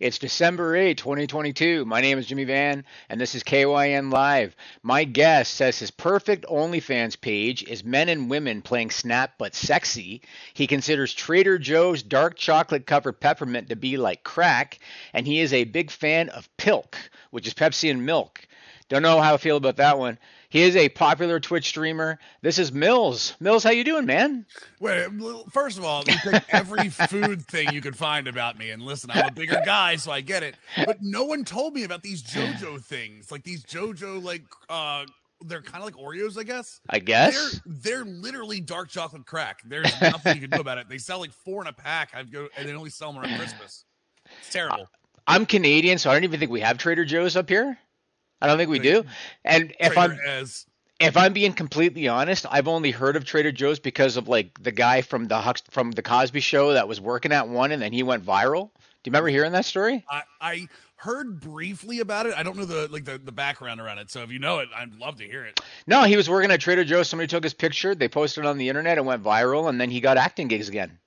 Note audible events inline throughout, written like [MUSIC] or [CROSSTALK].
It's December 8, 2022. My name is Jimmy Van, and this is KYN Live. My guest says his perfect OnlyFans page is men and women playing Snap but sexy. He considers Trader Joe's dark chocolate covered peppermint to be like crack, and he is a big fan of Pilk, which is Pepsi and milk. Don't know how I feel about that one. He is a popular Twitch streamer. This is Mills. Mills, how you doing, man? Wait, first of all, you take every [LAUGHS] food thing you could find about me, and listen, I'm a bigger guy, so I get it. But no one told me about these JoJo things, like these JoJo like uh they're kind of like Oreos, I guess. I guess they're, they're literally dark chocolate crack. There's nothing you can do about it. They sell like four in a pack. I go and they only sell them around Christmas. It's terrible. I'm Canadian, so I don't even think we have Trader Joe's up here. I don't think we do. And if Trader I'm as if I'm being completely honest, I've only heard of Trader Joe's because of like the guy from the Hux, from the Cosby Show that was working at one, and then he went viral. Do you remember hearing that story? I, I heard briefly about it. I don't know the like the, the background around it. So if you know it, I'd love to hear it. No, he was working at Trader Joe's. Somebody took his picture, they posted it on the internet, It went viral, and then he got acting gigs again.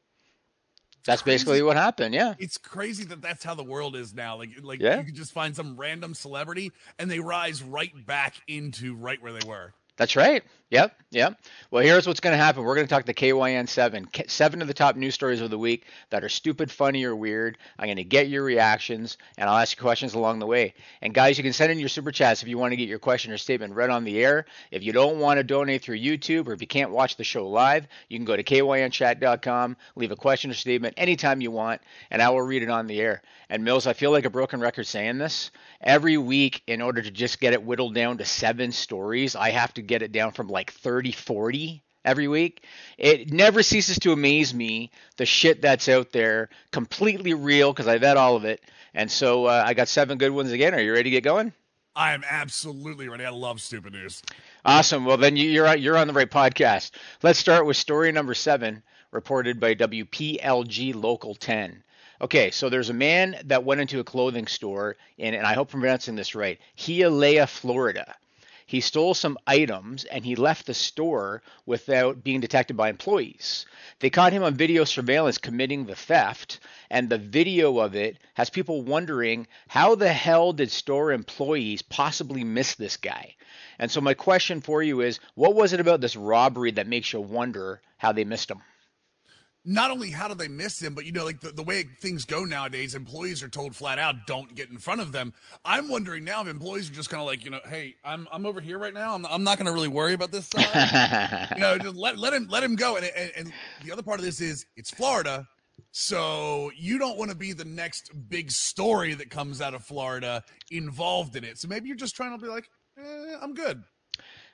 That's Crazy. basically what happened. Yeah. It's crazy that that's how the world is now. Like like Yeah. you could just find some random celebrity and they rise right back into right where they were. That's right. Yep. Yep. Well, here's what's going to happen. We're going to talk the KYN 7. K- Seven of the top news stories of the week that are stupid, funny, or weird. I'm going to get your reactions, and I'll ask you questions along the way. And guys, you can send in your super chats if you want to get your question or statement read on the air. If you don't want to donate through YouTube or if you can't watch the show live, you can go to kynchat.com, leave a question or statement anytime you want, and I will read it on the air. And Mills, I feel like a broken record saying this. Every week, in order to just get it whittled down to seven stories, I have to get it down from like 30, 40 every week. It never ceases to amaze me the shit that's out there, completely real because I vet all of it. And so uh, I got seven good ones again. Are you ready to get going? I am absolutely ready. I love stupid news. Awesome. Well, then you- you're on- you're on the right podcast. Let's start with story number seven, reported by WPLG Local 10. Okay, so there's a man that went into a clothing store in, and I hope I'm pronouncing this right, Hialeah, Florida. He stole some items and he left the store without being detected by employees. They caught him on video surveillance committing the theft, and the video of it has people wondering how the hell did store employees possibly miss this guy? And so, my question for you is what was it about this robbery that makes you wonder how they missed him? Not only how do they miss him, but you know, like the, the way things go nowadays, employees are told flat out, don't get in front of them. I'm wondering now if employees are just kind of like, you know, hey, I'm I'm over here right now. I'm, I'm not going to really worry about this. Uh, you know, just let let him let him go. And, and and the other part of this is it's Florida, so you don't want to be the next big story that comes out of Florida involved in it. So maybe you're just trying to be like, eh, I'm good.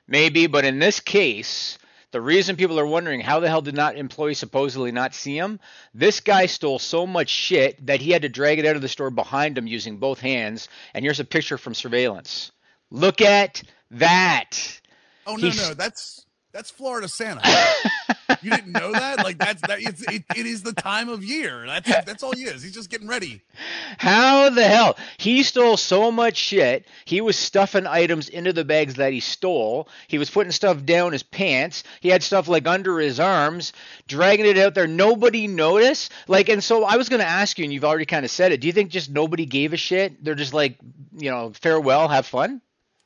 Maybe, but in this case, the reason people are wondering how the hell did not employees supposedly not see him, this guy stole so much shit that he had to drag it out of the store behind him using both hands. And here's a picture from surveillance. Look at that. Oh no, He's- no, that's that's Florida Santa. you didn't know that? Like that's that. It's, it, it is the time of year. That's that's all he is. He's just getting ready. How the hell? He stole so much shit. He was stuffing items into the bags that he stole. He was putting stuff down his pants. He had stuff like under his arms, dragging it out there. Nobody noticed. Like, and so I was to ask you, and you've already kind of said it. Do you think just nobody gave a shit? They're just like, you know, farewell, have fun?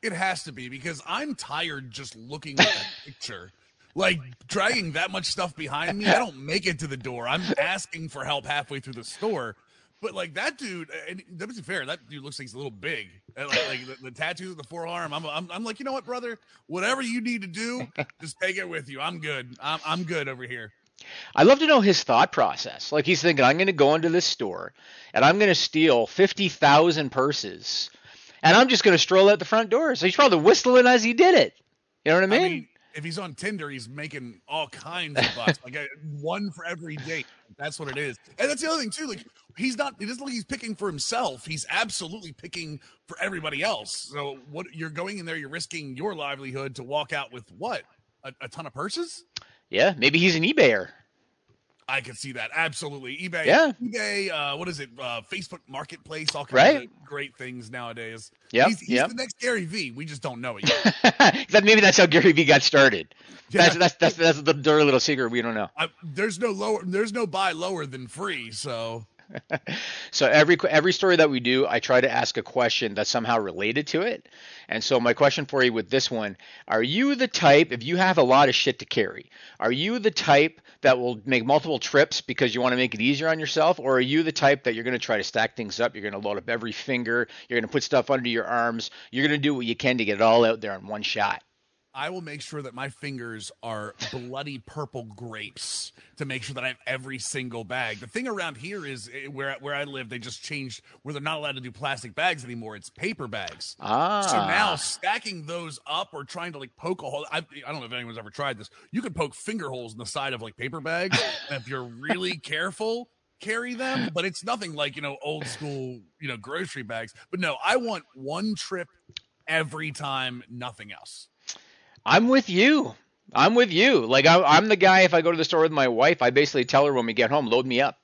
It has to be because I'm tired just looking at that [LAUGHS] picture. Like dragging that much stuff behind me, I don't make it to the door. I'm [LAUGHS] asking for help halfway through the store. But like that dude, and to be fair, that dude looks like he's a little big. And, Like, like the, the tattoos of the forearm. I'm, I'm, I'm like, you know what, brother? Whatever you need to do, [LAUGHS] just take it with you. I'm good. I'm, I'm good over here. I'd love to know his thought process. Like he's thinking, I'm going to go into this store and I'm going to steal 50,000 purses and I'm just going to stroll out the front door. So he's probably whistling as he did it. You know what I mean? I mean, if he's on Tinder, he's making all kinds of bucks, like uh, one for every date. That's what it is, and that's the other thing too. Like he's not. It isn't like he's picking for himself. He's absolutely picking for everybody else. So what you're going in there, you're risking your livelihood to walk out with what a, a ton of purses. yeah, maybe he's an eBayer. I can see that absolutely. eBay, Yeah. eBay. Uh, what is it? Uh, Facebook Marketplace. All kinds Right. of great things nowadays. Yeah, he's, he's yep. the next Gary V. We just don't know it yet. [LAUGHS] maybe that's how Gary V got started. That's Yeah. that's that's that's the dirty little secret we don't know. I, there's no lower there's no buy lower than free so [LAUGHS] so every every story that we do, I try to ask a question that's somehow related to it. And so my question for you with this one, are you the type if you have a lot of shit to carry, are you the type that will make multiple trips because you want to make it easier on yourself? Or are you the type that you're going to try to stack things up, you're going to load up every finger, you're going to put stuff under your arms, you're going to do what you can to get it all out there in one shot? I will make sure that my fingers are bloody purple grapes to make sure that I have every single bag. The thing around here is eh, where where I live, they just changed where they're not allowed to do plastic bags anymore. It's paper bags. Ah. So now stacking those up or trying to like poke a hole. I, I don't know if anyone's ever tried this. You can poke finger holes in the side of like paper bags, [LAUGHS] if you're really careful, carry them. But it's nothing like you know old school you know grocery bags. But no, I want one trip every time, nothing else. I'm with you. I'm with you. Like I, am the guy. If I go to the store with my wife, I basically tell her when we get home, load me up,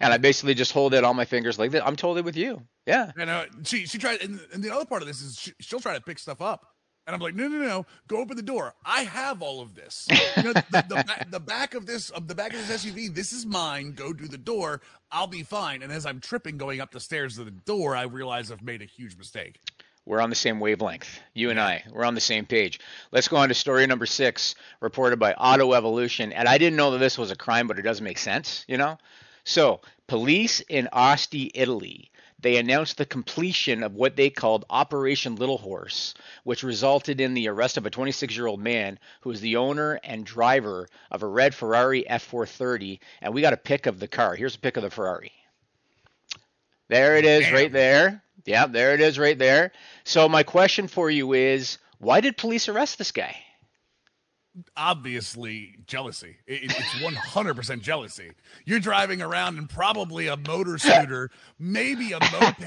and I basically just hold it on my fingers like that. I'm totally with you. Yeah. And uh, she she tried, and, and, the other part of this is she, she'll try to pick stuff up, and I'm like, no, no, no, go open the door. I have all of this. [LAUGHS] You know, the, the, the, the, back of this, of the back of this SUV, this is mine. Go do the door. I'll be fine. And as I'm tripping going up the stairs to the door, I realize I've made a huge mistake. We're on the same wavelength. You and I, we're on the same page. Let's go on to story number six, reported by Auto Evolution. And I didn't know that this was a crime, but it does make sense, you know? So, police in Asti, Italy, they announced the completion of what they called Operation Little Horse, which resulted in the arrest of a 26 year old man who was the owner and driver of a red Ferrari F430. And we got a pic of the car. Here's a pic of the Ferrari. There it is, Damn. right there. Yeah, there it is right there. So my question for you is, why did police arrest this guy? Obviously, jealousy. It, it's 100% jealousy. You're driving around in probably a motor scooter, maybe a moped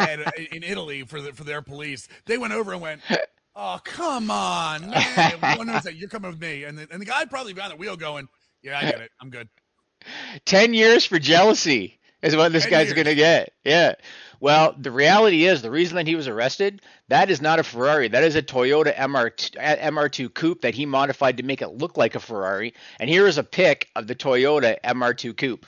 in Italy for the, for their police. They went over and went, "Oh, come on, man! One knows that you're coming with me." And the, and the guy probably behind the wheel going, "Yeah, I get it. I'm good." Ten years for jealousy is what this guy's going to get. Yeah. Well, the reality is the reason that he was arrested, that is not a Ferrari. That is a Toyota MR2, MR2 coupe that he modified to make it look like a Ferrari. And here is a pic of the Toyota MR2 coupe.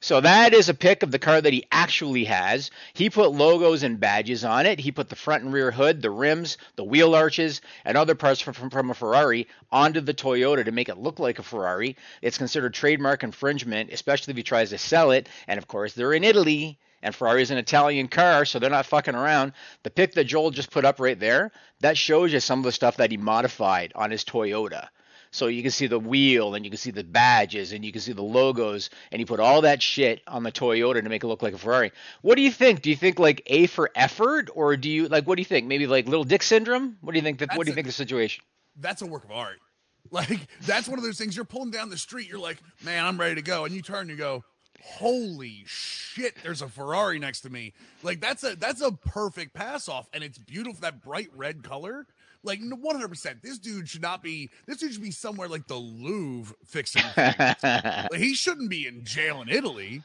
So that is a pic of the car that he actually has. He put logos and badges on it. He put the front and rear hood, the rims, the wheel arches, and other parts from, from, from, a Ferrari onto the Toyota to make it look like a Ferrari. It's considered trademark infringement, especially if he tries to sell it. And of course, they're in Italy, and Ferrari is an Italian car, so they're not fucking around. The pic that Joel just put up right there, that shows you some of the stuff that he modified on his Toyota. So you can see the wheel and you can see the badges and you can see the logos and he put all that shit on the Toyota to make it look like a Ferrari. What do you think? Do you think like A for effort or do you like what do you think? Maybe like little dick syndrome? What do you think that what do you a, think the situation? That's a work of art. [LAUGHS] Like that's one of those things you're pulling down the street, you're like, "Man, I'm ready to go." And you turn and you go, holy shit there's a ferrari next to me like that's a that's a perfect pass off and it's beautiful that bright red color like 100%. This dude should not be. This dude should be somewhere like the Louvre fixing [LAUGHS] like, he shouldn't be in jail in Italy.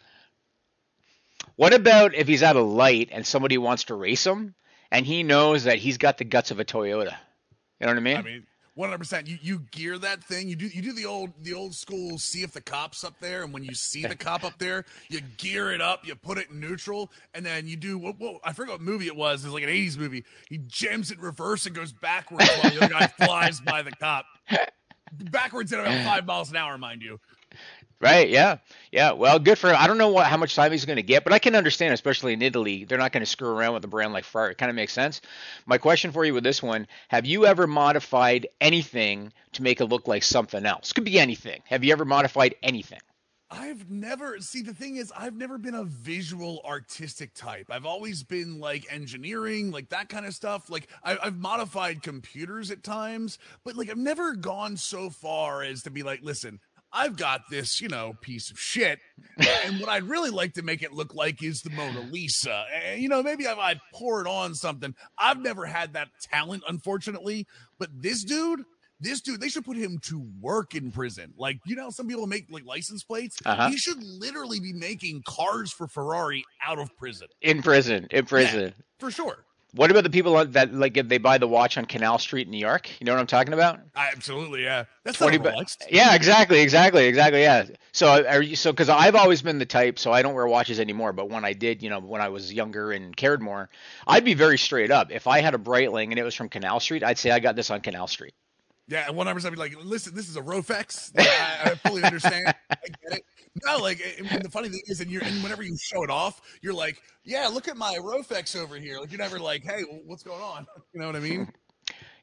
What about if he's at a light and somebody wants to race him, and he knows that he's got the guts of a Toyota? You know what I mean? I mean, one hundred percent. You you gear that thing. You do you do the old the old school. See if the cop's up there, and when you see the cop up there, you gear it up. You put it in neutral, and then you do what? what I forget what movie it was. It's like an eighties movie. He jams it reverse and goes backwards while the other guy [LAUGHS] flies by the cop. Backwards at about five miles an hour, mind you. Right. Yeah. Yeah. Well, good for him. I don't know what how much time he's going to get, but I can understand, especially in Italy, they're not going to screw around with a brand like Ferrari. It kind of makes sense. My question for you with this one: Have you ever modified anything to make it look like something else? Could be anything. Have you ever modified anything? I've never see the thing is I've never been a visual artistic type. I've always been like engineering, like that kind of stuff. Like I, have modified computers at times, but like I've never gone so far as to be like, listen, I've got this, you know, piece of shit. and what I'd really like to make it look like is the Mona Lisa. And, you know, maybe if I pour it on something. I've never had that talent, unfortunately. But this dude, this dude, they should put him to work in prison. Like, you know, some people make like license plates. Uh-huh. He should literally be making cars for Ferrari out of prison. In prison, in prison. Yeah, for sure. What about the people that like if they buy the watch on Canal Street in New York? You know what I'm talking about? Absolutely, yeah. That's 20 not Rolex. Yeah, exactly, exactly, exactly. Yeah. So are you so because I've always been the type, so I don't wear watches anymore. But when I did, you know, when I was younger and cared more, I'd be very straight up. If I had a Breitling and it was from Canal Street, I'd say I got this on Canal Street. Yeah, one hundred percent. Like, listen, this is a Rofex. I, I fully understand. I get it. No, like, the funny thing is, and you're, and whenever you show it off, you're like, yeah, look at my Rofex over here. Like, you're never like, hey, what's going on? [LAUGHS] You know what I mean?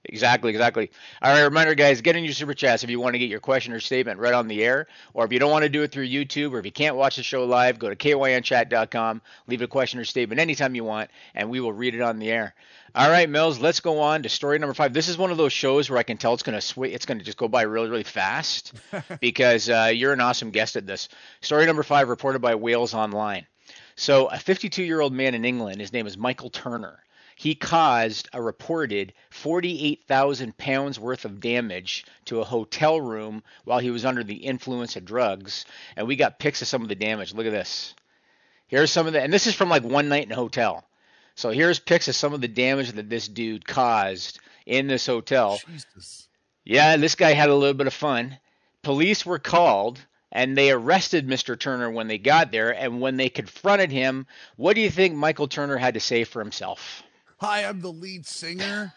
Exactly, exactly. All right, reminder, guys, get in your super chats if you want to get your question or statement right on the air, or if you don't want to do it through YouTube, or if you can't watch the show live, go to kynchat.com, leave a question or statement anytime you want, and we will read it on the air. All right, Mills, let's go on to story number five. This is one of those shows where I can tell it's gonna sw- it's gonna just go by really, really fast [LAUGHS] because uh, you're an awesome guest at this. Story number five, reported by Wales Online. So, a 52 year old man in England, his name is Michael Turner he caused a reported 48,000 pounds worth of damage to a hotel room while he was under the influence of drugs. And we got pics of some of the damage. Look at this. Here's some of the, and this is from like one night in a hotel. So here's pics of some of the damage that this dude caused in this hotel. Jesus. Yeah, this guy had a little bit of fun. Police were called and they arrested Mr. Turner when they got there. And when they confronted him, what do you think Michael Turner had to say for himself? Hi, I'm the lead singer.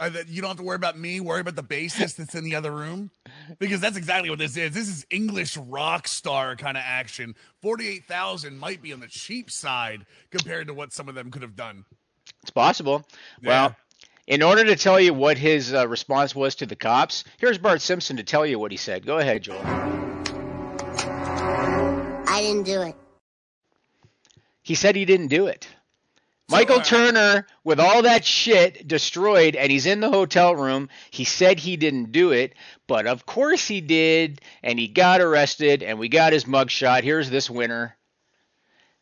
Uh, that you don't have to worry about me. Worry about the bassist that's in the other room, because that's exactly what this is. This is English rock star kind of action. Forty-eight thousand might be on the cheap side compared to what some of them could have done. It's possible. Yeah. Well, in order to tell you what his uh, response was to the cops, here's Bart Simpson to tell you what he said. Go ahead, Joel. I didn't do it. He said he didn't do it. Michael uh, Turner, with all that shit destroyed, and he's in the hotel room. He said he didn't do it, but of course he did, and he got arrested, and we got his mugshot. Here's this winner.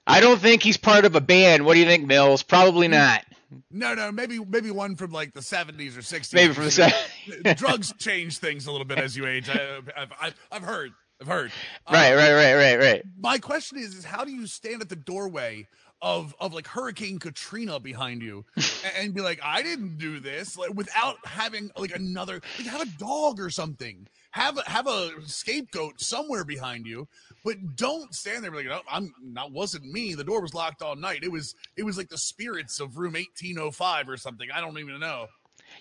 I don't think he's part of a band. What do you think, Mills? Probably not. No, no, maybe maybe one from like the seventies or sixties. Maybe from the se- [LAUGHS] drugs change things a little bit as you age. I, I've, I've, I've heard. I've heard. Right, Uh, right, right, right, right. My question is: is how do you stand at the doorway of of like Hurricane Katrina behind you [LAUGHS] and, be like, I didn't do this, like without having like another, like have a dog or something, have a, have a scapegoat somewhere behind you, but don't stand there like, no, I'm that wasn't me. The door was locked all night. It was it was like the spirits of room 1805 or something. I don't even know.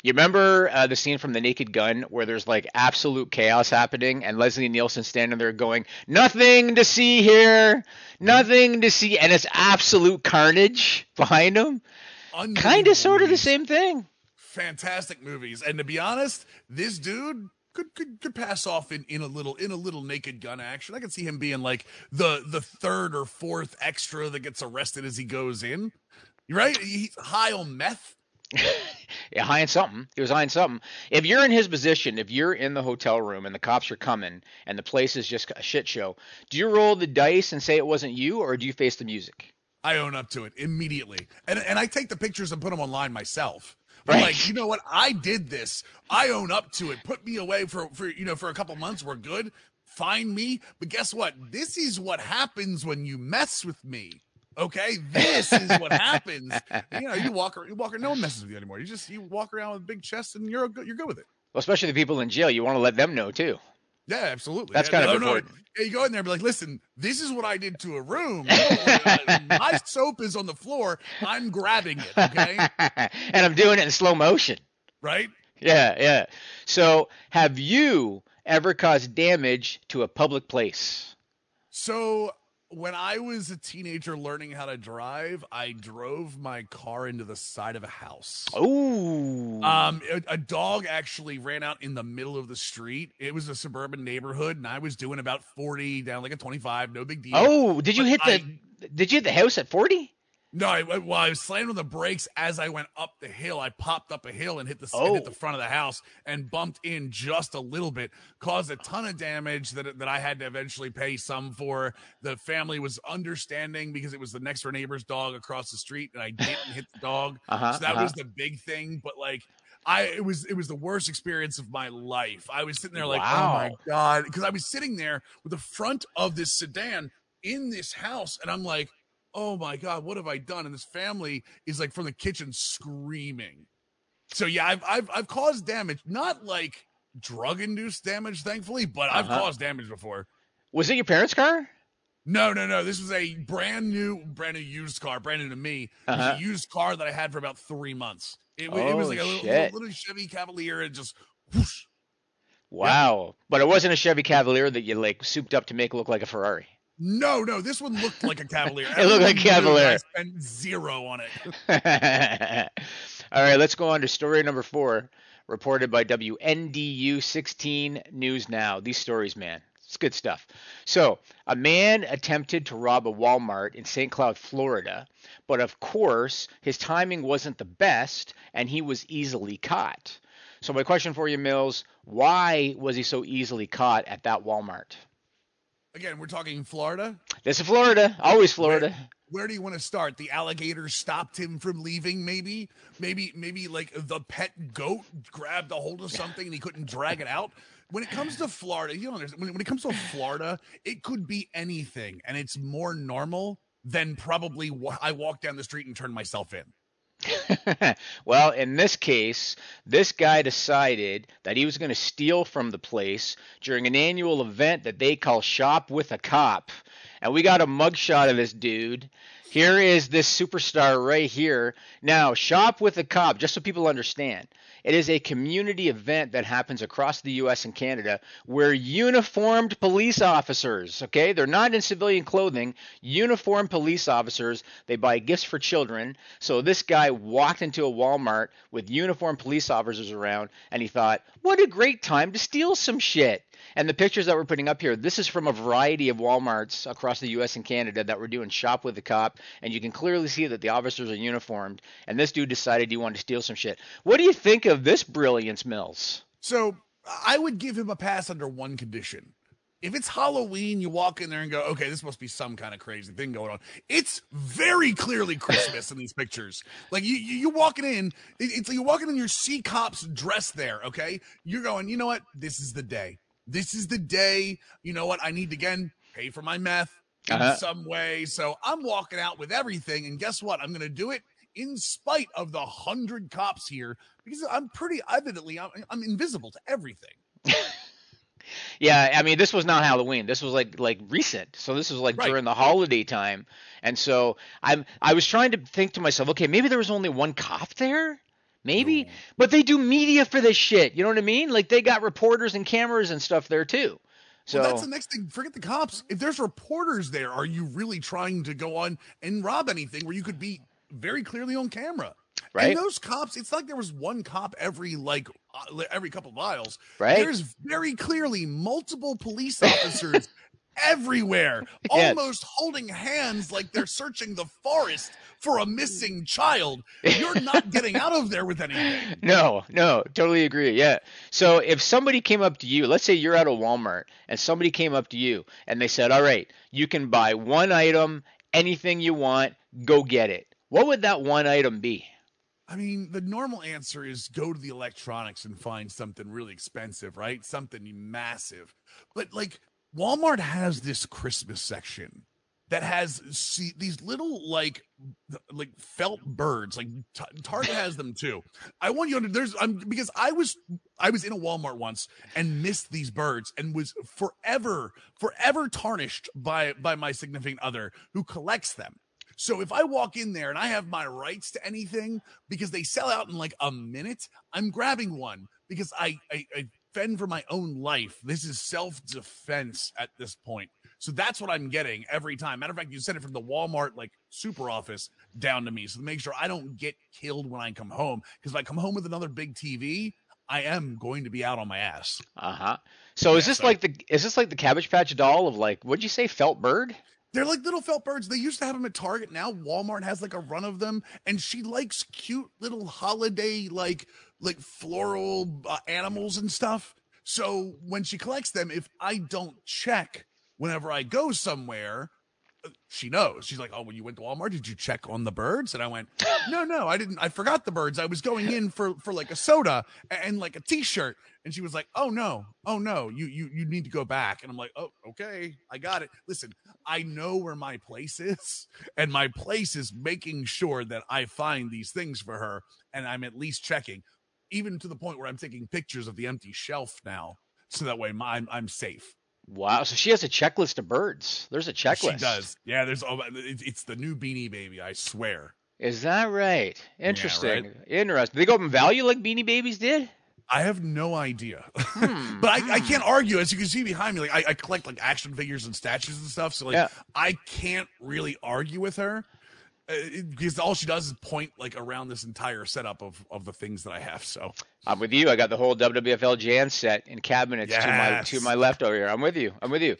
You remember uh, the scene from The Naked Gun where there's like absolute chaos happening, and Leslie Nielsen standing there going, "Nothing to see here, nothing to see," and it's absolute carnage behind him. Kind of, sort of the same thing. fantastic movies. And to be honest, this dude could could, could pass off in, in a little in a little naked gun action. I could see him being like the the third or fourth extra that gets arrested as he goes in. Right. He's high on meth. Yeah, high in something. He was high in something. If you're in his position, if you're in the hotel room and the cops are coming and the place is just a shit show, do you roll the dice and say it wasn't you, or do you face the music? I own up to it immediately, and and I take the pictures and put them online myself. Right. like, you know what? I did this. I own up to it. Put me away for for you know for a couple months. We're good. Find me. But guess what? This is what happens when you mess with me. Okay, this is what happens. [LAUGHS] You know, you walk around, you walk around, no one messes with you anymore. You just you walk around with a big chest and you're good, you're good with it. Well, especially the people in jail, you want to let them know too. Yeah, absolutely. That's Yeah, kind of no, no, important. Yeah, you go in there and be like, listen, this is what I did to a room. [LAUGHS] My soap is on the floor. I'm grabbing it. Okay. [LAUGHS] and I'm doing it in slow motion. Right? Yeah, yeah. So, have you ever caused damage to a public place? So when I was a teenager learning how to drive, I drove my car into the side of a house. Oh. Um, a, a dog actually ran out in the middle of the street. It was a suburban neighborhood, and I was doing about forty down like a twenty-five. No big deal. oh, did you but hit the I- Did you hit the house at 40? No, I, while I was slamming on the brakes as I went up the hill, I popped up a hill and hit the and hit Oh. the front of the house and bumped in just a little bit, caused a ton of damage that that I had to eventually pay some for. The family was understanding because it was the next door neighbor's dog across the street, and I didn't hit the dog, [LAUGHS] Uh-huh, so that uh-huh. was the big thing. But like. I it was it was the worst experience of my life. I was sitting there like, oh my god, because I was sitting there with the front of this sedan in this house, and I'm like, oh my god, what have I done? And this family is like from the kitchen screaming. So yeah, I've I've I've caused damage, not like drug induced damage, thankfully, but I've Uh-huh. caused damage before. Was it your parents' car? No, no, no. This was a brand new, brand new used car, brand new to me. It was Uh-huh. a used car that I had for about three months. It, wa- it was Oh, like a little, little, little Chevy Cavalier and just whoosh. Wow. But it wasn't a Chevy Cavalier that you like souped up to make look like a Ferrari. No, no, this one looked like a Cavalier. [LAUGHS] It looked like Cavalier. I spent zero on it. [LAUGHS] All right, let's go on to story number four, reported by WNDU 16 News Now. These stories, man, it's good stuff. So, a man attempted to rob a Walmart in St. Cloud, Florida, but of course, his timing wasn't the best and he was easily caught. So, my question for you, Mills, why was he so easily caught at that Walmart? Again, we're talking Florida. This is Florida, always Florida. Where do you want to start? The alligator stopped him from leaving, maybe? Maybe maybe like the pet goat grabbed a hold of something and he couldn't drag it out. When it comes to Florida, you know, when, when it comes to Florida, it could be anything, and it's more normal than probably wh- I walk down the street and turn myself in. [LAUGHS] well, in this case, this guy decided that he was going to steal from the place during an annual event that they call Shop with a Cop. And we got a mugshot of this dude. Here is this superstar right here. Now, Shop with a Cop, just so people understand, it is a community event that happens across the US and Canada where uniformed police officers, okay, they're not in civilian clothing, uniformed police officers, they buy gifts for children. So this guy walked into a Walmart with uniformed police officers around and he thought, what a great time to steal some shit. And the pictures that we're putting up here, this is from a variety of Walmarts across the US and Canada that were doing shop with the cop, and you can clearly see that the officers are uniformed. And this dude decided he wanted to steal some shit. What do you think of this brilliance, Mills? So I would give him a pass under one condition. If it's Halloween, you walk in there and go, okay, this must be some kind of crazy thing going on. It's very clearly [LAUGHS] Christmas in these pictures. Like you, you you're walking in, it's like you're walking in, your see cops dress there. Okay, you're going, you know what? This is the day. This is the day. You know what? I need to again pay for my meth in Uh-huh. some way. So I'm walking out with everything, and guess what? I'm going to do it in spite of the hundred cops here because I'm pretty evidently I'm, I'm invisible to everything. [LAUGHS] Yeah, I mean, this was not Halloween. This was like like recent. So this was like Right. during the holiday time. And so I'm I was trying to think to myself, okay, maybe there was only one cop there. Maybe, but they do media for this shit. You know what I mean? Like they got reporters and cameras and stuff there too. So well, that's the next thing. Forget the cops. If there's reporters there, are you really trying to go on and rob anything where you could be very clearly on camera? Right. And those cops, it's like there was one cop every like uh, every couple miles. Right. There's very clearly multiple police [LAUGHS] officers everywhere, [LAUGHS] Yes. almost holding hands like they're searching the forest for a missing child. You're not [LAUGHS] getting out of there with anything. No, no, totally agree. Yeah. So if somebody came up to you, let's say you're at a Walmart and somebody came up to you and they said, "All right, you can buy one item, anything you want, go get it." What would that one item be? I mean, the normal answer is go to the electronics and find something really expensive, right? Something massive. But like Walmart has this Christmas section that has see these little like like felt birds. Like Target has them too. I want you to there's I'm because I was I was in a Walmart once and missed these birds and was forever forever tarnished by by my significant other who collects them. So if I walk in there and I have my rights to anything because they sell out in like a minute, I'm grabbing one because I I, I fend for my own life. This is self defense at this point. So that's what I'm getting every time. Matter of fact, you sent it from the Walmart like super office down to me, so to make sure I don't get killed when I come home. Because if I come home with another big TV, I am going to be out on my ass. Uh huh. So is this so- like the is this like the Cabbage Patch doll of like what'd you say, felt bird? They're like little felt birds. They used to have them at Target. Now Walmart has like a run of them, and she likes cute little holiday like like floral uh, animals and stuff. So when she collects them, if I don't check whenever I go somewhere, uh, she knows. She's like, "Oh, when you went to Walmart, did you check on the birds?" And I went, [LAUGHS] "No, no, I didn't. I forgot the birds. I was going in for for like a soda and, and like a T-shirt." And she was like, "Oh no, oh no, you you you need to go back." And I'm like, "Oh, okay, I got it. Listen, I know where my place is, and my place is making sure that I find these things for her, and I'm at least checking, even to the point where I'm taking pictures of the empty shelf now, so that way my, I'm I'm safe." Wow. So she has a checklist of birds. There's a checklist. She does. Yeah, there's. Oh, it's the new Beanie Baby. I swear. Is that right? Interesting. right. Interesting. They go up in value like Beanie Babies did? I have no idea, [LAUGHS] Hmm, but I, I hmm. can't argue. As you can see behind me, like I, I collect like action figures and statues and stuff. So like Yeah. I can't really argue with her it- because all she does is point like around this entire setup of of the things that I have. So I'm with you. I got the whole WWF LJN set in cabinets to my to my left over here. I'm with you. I'm with you.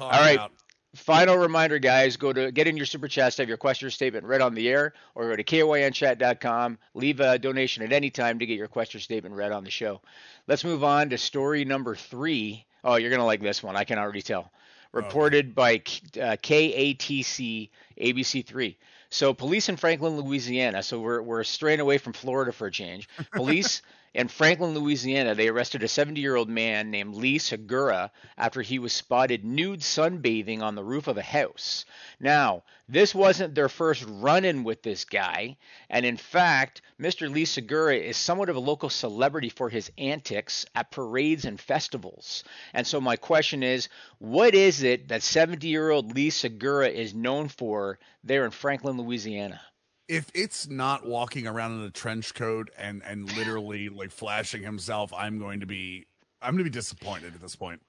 I'm All right. about Final reminder, guys, go to get in your super chats to have your question or statement read on the air, or go to kynchat.com. Leave a donation at any time to get your question or statement read on the show. Let's move on to story number three. Oh, you're gonna like this one. I can already tell. Reported by K- uh, KATC ABC3. So, police in Franklin, Louisiana. So we're we're straying away from Florida for a change. Police [LAUGHS] in Franklin, Louisiana, they arrested a 70-year-old man named Lee Segura after he was spotted nude sunbathing on the roof of a house. Now, this wasn't their first run-in with this guy, and in fact, Mr. Lee Segura is somewhat of a local celebrity for his antics at parades and festivals. And so my question is, what is it that 70-year-old Lee Segura is known for there in Franklin, Louisiana? If it's not walking around in a trench coat and and literally like flashing himself, I'm going to be I'm going to be disappointed at this point.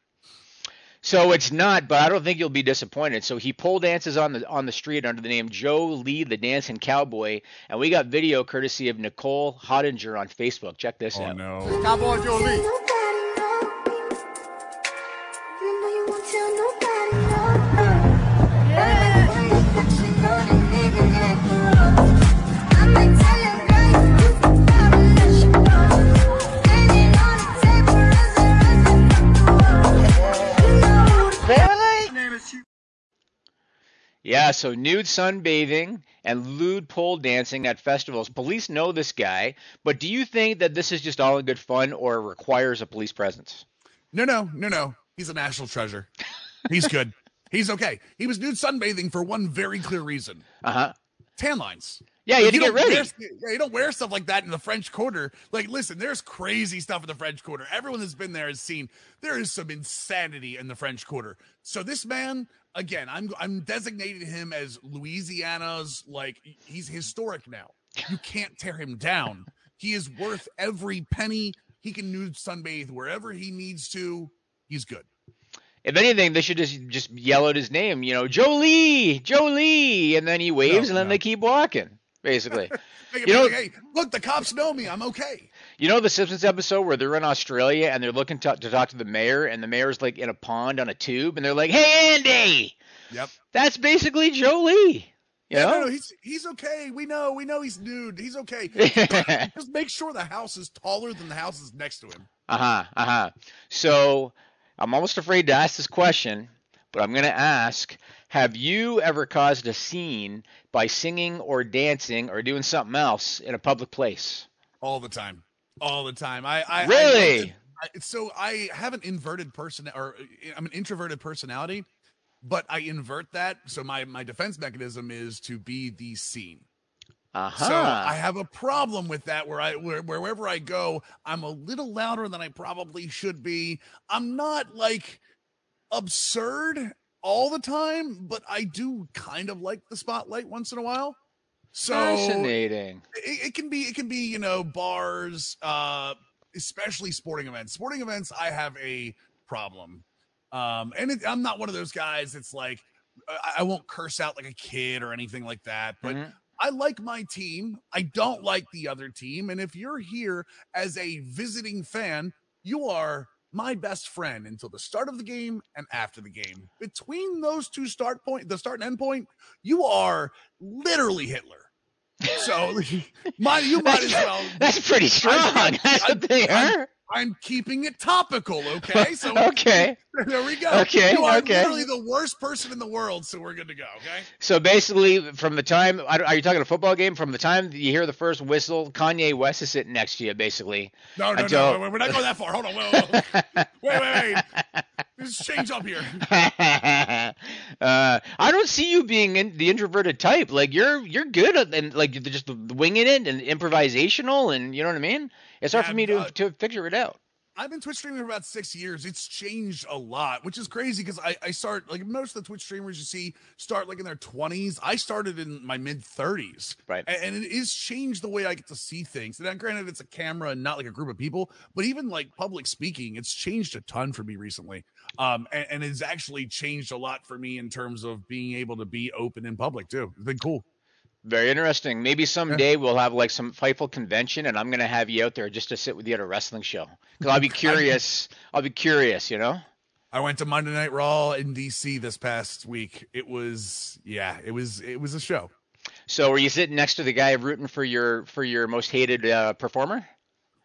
So it's not, but I don't think you'll be disappointed. So he pole dances on the on the street under the name Joe Lee, the dancing cowboy, and we got video courtesy of Nicole Hottinger on Facebook. Check this Oh out. no. Cowboy Joe Lee. Yeah, so nude sunbathing and lewd pole dancing at festivals. Police know this guy, but do you think that this is just all in good fun or requires a police presence? No, no, no, no. He's a national treasure. He's good. [LAUGHS] He's okay. He was nude sunbathing for one very clear reason: Uh huh. tan lines. Yeah, you had to You get ready. wear- yeah, you don't wear stuff like that in the French Quarter. Like, listen, there's crazy stuff in the French Quarter. Everyone that's been there has seen there is some insanity in the French Quarter. So this man, again, I'm I'm designating him as Louisiana's like he's historic now. You can't tear him down. He is worth every penny. He can nude sunbathe wherever he needs to. He's good. If anything, they should just just yell out his name. You know, Jolie, Jolie, and then he waves, No, and then no. they keep walking. Basically, [LAUGHS] You know- like, hey, look, the cops know me. I'm okay. you know the Simpsons episode where they're in Australia and they're looking to, to talk to the mayor, and the mayor's like in a pond on a tube, and they're like, "Hey, Andy." Yep. That's basically Jolie. You Yeah, no, know? no, he's he's okay. We know, we know he's nude. He's okay. [LAUGHS] Just make sure the house is taller than the houses next to him. Uh huh. Uh huh. So I'm almost afraid to ask this question, but I'm going to ask Have you ever caused a scene by singing or dancing or doing something else in a public place? all the time, all the time. I, I Really? I, so I have an inverted person, or uh, I'm an introverted personality, but I invert that. So my my defense mechanism is to be the scene. Uh huh. So I have a problem with that where I where, wherever I go, I'm a little louder than I probably should be. I'm not like absurd all the time, but I do kind of like the spotlight once in a while. So Fascinating. it, it can be it can be, you know, bars, uh especially sporting events. Sporting events I have a problem. Um and it, I'm not one of those guys that's like I, I won't curse out like a kid or anything like that, but Mhm. I like my team. I don't like the other team. And if you're here as a visiting fan, you are my best friend until the start of the game and after the game. Between those two start point, the start and end point, you are literally Hitler. So, [LAUGHS] my, you might as [LAUGHS] well. That's pretty strong. [LAUGHS] That's what they I'm- are. I'm keeping it topical. Okay, [LAUGHS] so okay, there we go. Okay, you are okay. literally the worst person in the world, so we're good to go. Okay. So basically, from the time are you talking a football game? From the time you hear the first whistle, Kanye West is sitting next to you, basically. No, no, Until- no. We're not going that far. Hold on. Whoa, whoa. [LAUGHS] wait, wait, wait. Just change up here. [LAUGHS] uh, I don't see you being in, the introverted type. Like you're you're good at and like you're just winging it and improvisational, and you know what I mean. It's hard for me to uh, to figure it out. I've been Twitch streaming for about six years. It's changed a lot, which is crazy because I, I start like most of the Twitch streamers you see start like in their 20s. I started in my mid 30s. Right. A- And, it is changed the way I get to see things. And granted, it's a camera and not like a group of people, but even like public speaking, it's changed a ton for me recently. Um, and, and it's actually changed a lot for me in terms of being able to be open in public too. It's been cool. Very interesting. Maybe someday we'll have like some Fightful convention, and I'm gonna have you out there just to sit with you at a wrestling show. Because I'll be [LAUGHS] curious. I'll be curious. You know. I went to Monday Night Raw in DC this past week. It was, yeah, it was, it was a show. So were you sitting next to the guy rooting for your for your most hated uh, performer?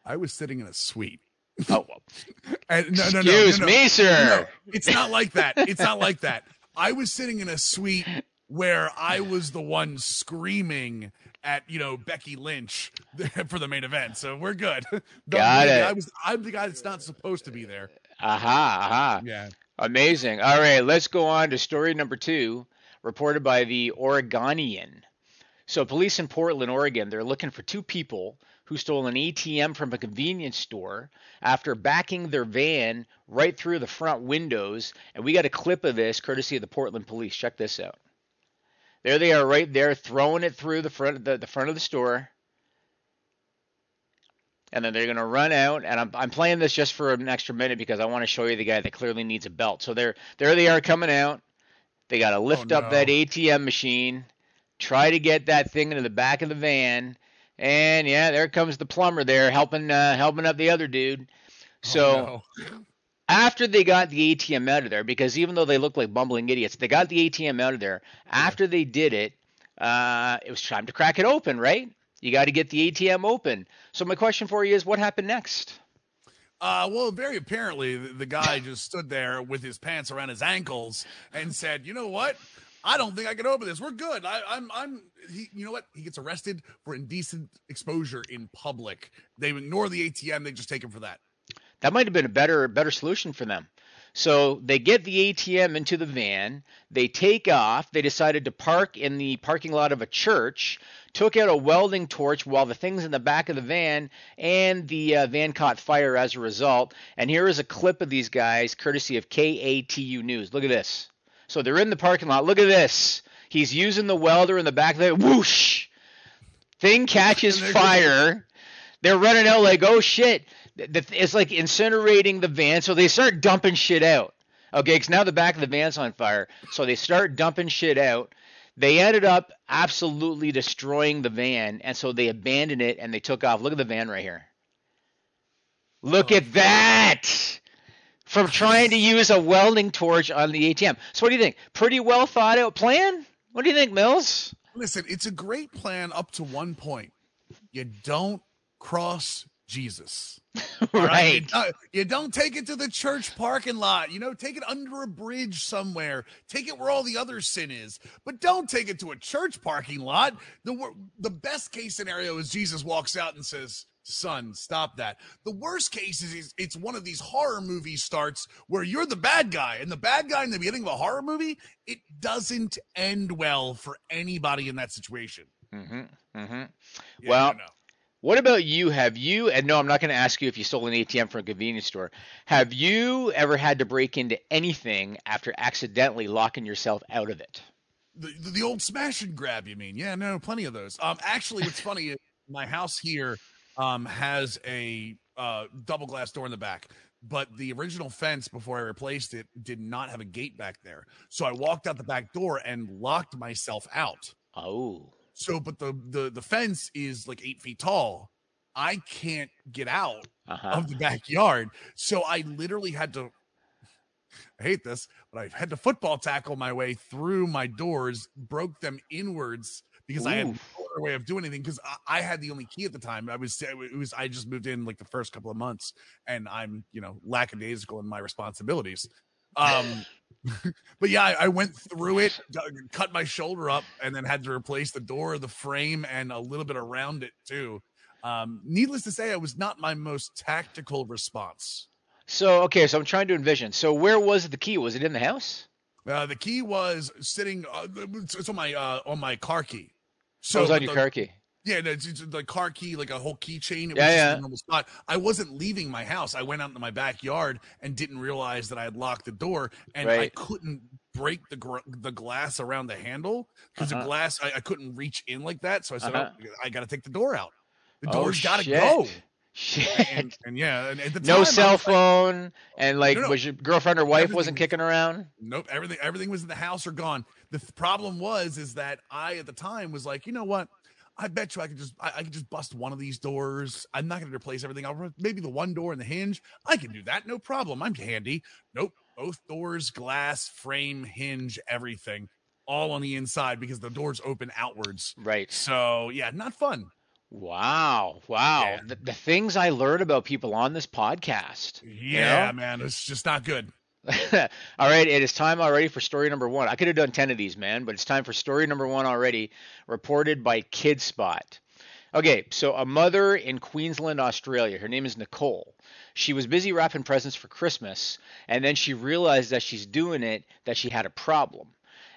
I was sitting in a suite. Oh, well, [LAUGHS] And no, no, no, excuse no, me, sir. It's not like that. It's not like that. I was sitting in a suite where [LAUGHS] I was the one screaming at you know Becky Lynch [LAUGHS] for the main event. So we're good. [LAUGHS] Got it. I was. I'm the guy that's not supposed to be there. Aha, aha. Yeah. Amazing. All right, let's go on to story number two, reported by the Oregonian. So, police in Portland, Oregon, they're looking for two people who stole an ATM from a convenience store after backing their van right through the front windows. And we got a clip of this courtesy of the Portland police. Check this out. There they are, right there, throwing it through the front, the, the front of the store. And then they're going to run out, and I'm, I'm playing this just for an extra minute because I want to show you the guy that clearly needs a belt. So there, there they are coming out. They got to lift Oh, up no. that ATM machine, try to get that thing into the back of the van, and yeah, there comes the plumber there helping, uh, helping up the other dude. So Oh, no. After they got the ATM out of there, because even though they look like bumbling idiots, they got the ATM out of there. After they did it, uh, it was time to crack it open, right? You got to get the ATM open. So my question for you is, what happened next? Uh, well, very apparently, the, the guy just stood there with his pants around his ankles and said, "You know what? I don't think I can open this. We're good. I, I'm, I'm. He, you know what? He gets arrested for indecent exposure in public. They ignore the ATM. They just take him for that. That might have been a better better solution for them. So they get the ATM into the van, they take off, they decided to park in the parking lot of a church, took out a welding torch while the thing's in the back of the van, and the uh, van caught fire as a result. And here is a clip of these guys, courtesy of KATU News. Look at this. So they're in the parking lot. Look at this. He's using the welder in the back of the whoosh. Thing catches [LAUGHS] fire. They're running out like, oh shit. It's like incinerating the van. So they start dumping shit out. Okay, because now the back of the van's on fire. So they start dumping shit out. They ended up absolutely destroying the van. And so they abandoned it and they took off. Look at the van right here. Look Oh, at that. From trying to use a welding torch on the ATM. So what do you think? Pretty well thought out plan? What do you think, Mills? Listen, it's a great plan up to one point. You don't cross Jesus. [LAUGHS] You right. don't, you don't take it to the church parking lot. You know, take it under a bridge somewhere. Take it where all the other sin is. But don't take it to a church parking lot. The the best case scenario is Jesus walks out and says, "Son, stop that." The worst case is it's one of these horror movie starts where you're the bad guy, and the bad guy in the beginning of a horror movie, it doesn't end well for anybody in that situation. Mm-hmm. Mm-hmm. Yeah, Well. What about you? Have you, and no, I'm not going to ask you if you stole an ATM from a convenience store. Have you ever had to break into anything after accidentally locking yourself out of it? The, the old smash and grab, you mean? Yeah, no, plenty of those. Um, actually, what's funny is my house here um has a uh double glass door in the back, but the original fence before I replaced it did not have a gate back there. So I walked out the back door and locked myself out. Oh, So, but the the the fence is like eight feet tall. I can't get out uh huh. of the backyard. So I literally had to. I hate this, but I had to football tackle my way through my doors, broke them inwards because I had no other way of doing anything because I, I, had the only key at the time. I was it was I just moved in like the first couple of months, and I'm you know lackadaisical in my responsibilities. Um, [LAUGHS] but yeah, I, I, went through it, [LAUGHS] cut my shoulder up, and then had to replace the door, the frame, and a little bit around it too. Um, needless to say, it was not my most tactical response. So okay, so I'm trying to envision. So where was the key? Was it in the house? Uh, the key was sitting. Uh, it's on my uh, on my car key. So it was on your the, car key. Yeah, it's, it's the car key, like a whole keychain. It yeah, was yeah. normal spot. I wasn't leaving my house. I went out into my backyard and didn't realize that I had locked the door, and right. I couldn't break the gr- the glass around the handle because uh-huh. the glass I, I, couldn't reach in like that. So I said, uh-huh. oh, I got to take the door out. The oh, door's oh, got to go. Shit. And, and yeah, and at the no cell phone, like, and like, no, no, was your girlfriend or wife wasn't kicking around? Nope, everything everything was in the house or gone. The th- problem was is that I at the time was like, you know what? I bet you I could just I, I could just bust one of these doors. I'm not going to replace everything. I'll maybe the one door and the hinge. I can do that, no problem. I'm handy. Nope, both doors, glass, frame, hinge, everything, all on the inside because the doors open outwards. Right. So yeah, not fun. Wow. Wow. Yeah. The, the, things I learned about people on this podcast. Yeah, you know? man. It's just not good. [LAUGHS] All right. It is time already for story number one. I could have done 10 of these, man, but it's time for story number one already, reported by KidSpot. Okay, so a mother in Queensland, Australia, her name is Nicole. She was busy wrapping presents for Christmas, and then she realized that she's doing it, that she had a problem.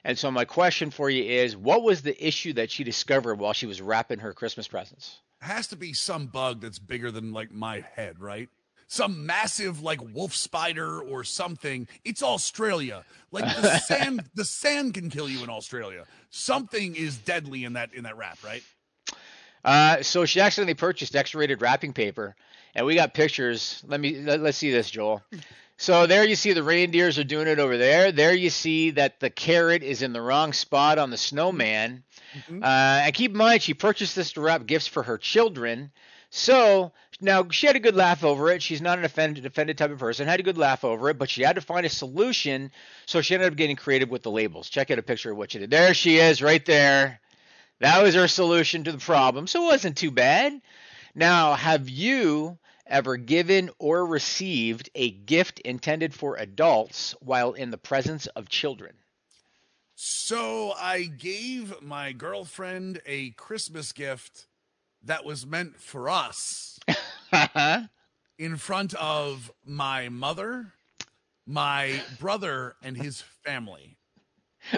And so my question for you is, what was the issue that she discovered while she was wrapping her Christmas presents? Has to be some bug that's bigger than like my head, right? Some massive like wolf spider or something. It's Australia. Like the [LAUGHS] sand, the sand can kill you in Australia. Something is deadly in that in that wrap, right? Uh, so she accidentally purchased X-rated wrapping paper, and we got pictures. Let me let, us see this, Joel. So there you see the reindeers are doing it over there. There you see that the carrot is in the wrong spot on the snowman. Mm-hmm. Uh, and keep in mind, she purchased this to wrap gifts for her children. So now she had a good laugh over it. She's not an offended, offended type of person. Had a good laugh over it, but she had to find a solution. So she ended up getting creative with the labels. Check out a picture of what she did. There she is, right there. That was her solution to the problem. So it wasn't too bad. Now, have you ever given or received a gift intended for adults while in the presence of children? So I gave my girlfriend a Christmas gift that was meant for us in front of my mother, my brother, and his family.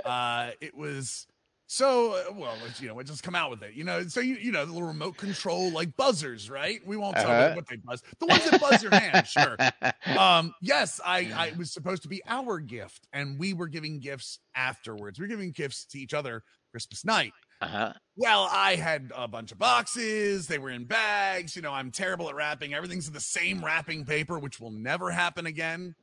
Uh, it was so, well, you know, it just come out with it. You know, so you you know the little remote control like buzzers, right? We won't tell uh-huh. what they buzz. The ones that buzz your hand, sure. [LAUGHS] Um, yes, I I was supposed to be our gift, and we were giving gifts afterwards. We are giving gifts to each other Christmas night. Uh-huh. Well, I had a bunch of boxes. They were in bags. You know, I'm terrible at wrapping. Everything's in the same wrapping paper, which will never happen again.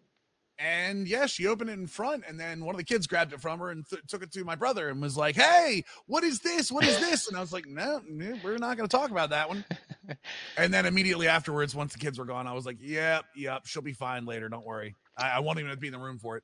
And yeah, she opened it in front, and then one of the kids grabbed it from her and th- took it to my brother and was like, "Hey, what is this? What is this?" And I was like, "No, we're not going to talk about that one." [LAUGHS] and then immediately afterwards, once the kids were gone, I was like, "Yep, yep, she'll be fine later. Don't worry. I, I won't even be in the room for it."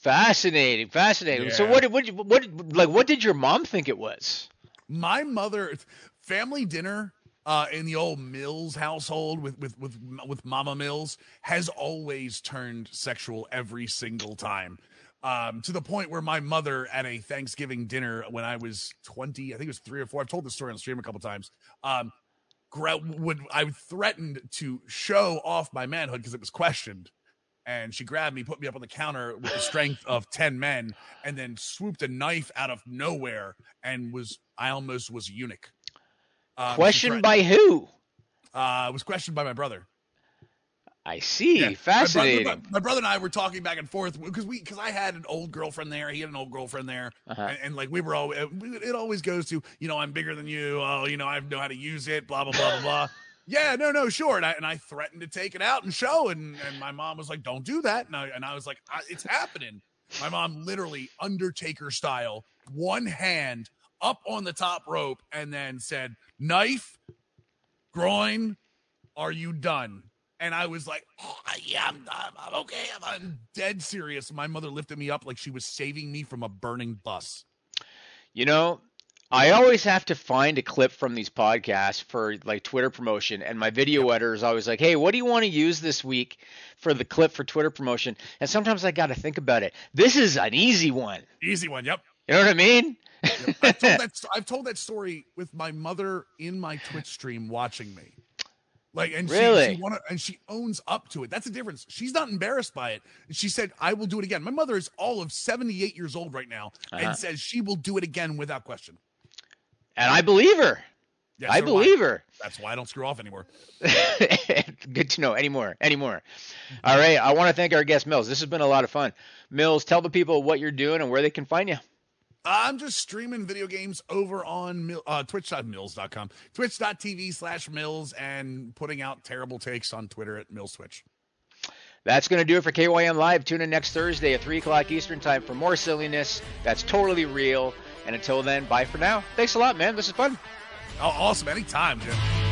Fascinating, fascinating. Yeah. So what? What? What? Like, what did your mom think it was? My mother, family dinner uh, in the old Mills household with with with with Mama Mills has always turned sexual every single time. Um, to the point where my mother at a Thanksgiving dinner when I was 20, I think it was three or four. I've told this story on stream a couple times. Um, would I threatened to show off my manhood because it was questioned. And she grabbed me, put me up on the counter with the strength of 10 men, and then swooped a knife out of nowhere and was, I almost was a eunuch. Um, questioned by who? Uh, was questioned by my brother. I see. Yeah. Fascinating. My brother, my, my brother, and I were talking back and forth because we because I had an old girlfriend there. He had an old girlfriend there, uh-huh. and, and, like we were all. It always goes to you know I'm bigger than you. Oh, you know I know how to use it. Blah blah blah blah blah. Yeah, no, no, sure. And I, and I threatened to take it out and show, and, and my mom was like, "Don't do that." And I, and I was like, "It's happening." My mom literally Undertaker style, one hand up on the top rope, and then said, knife, groin, are you done? And I was like, oh, yeah, I'm, I'm okay. I'm, I'm dead serious. My mother lifted me up like she was saving me from a burning bus. You know, I always have to find a clip from these podcasts for like Twitter promotion, and my video editor is always like, "Hey, what do you want to use this week for the clip for Twitter promotion?" And sometimes I got to think about it. This is an easy one. Easy one. Yep. You know what I mean? Yep. I've, told [LAUGHS] that, I've told that story with my mother in my Twitch stream watching me. Like, and Really? she, she wanna, and she owns up to it. That's the difference. She's not embarrassed by it. She said, "I will do it again." My mother is all of seventy-eight years old right now, Uh-huh. and says she will do it again without question. And I believe her. Yeah, I believe her. That's why I don't screw off anymore. [LAUGHS] Good to know. Anymore. Anymore. All right. I want to thank our guest Mills. This has been a lot of fun. Mills, tell the people what you're doing and where they can find you. I'm just streaming video games over on uh, twitch.mills.com, twitch.tv slash mills, and putting out terrible takes on Twitter at mills twitch. That's going to do it for KYN Live. Tune in next Thursday at 3 o'clock Eastern Time for more silliness that's totally real. And until then, bye for now. Thanks a lot, man. This is fun. Oh, awesome. Anytime, Jim.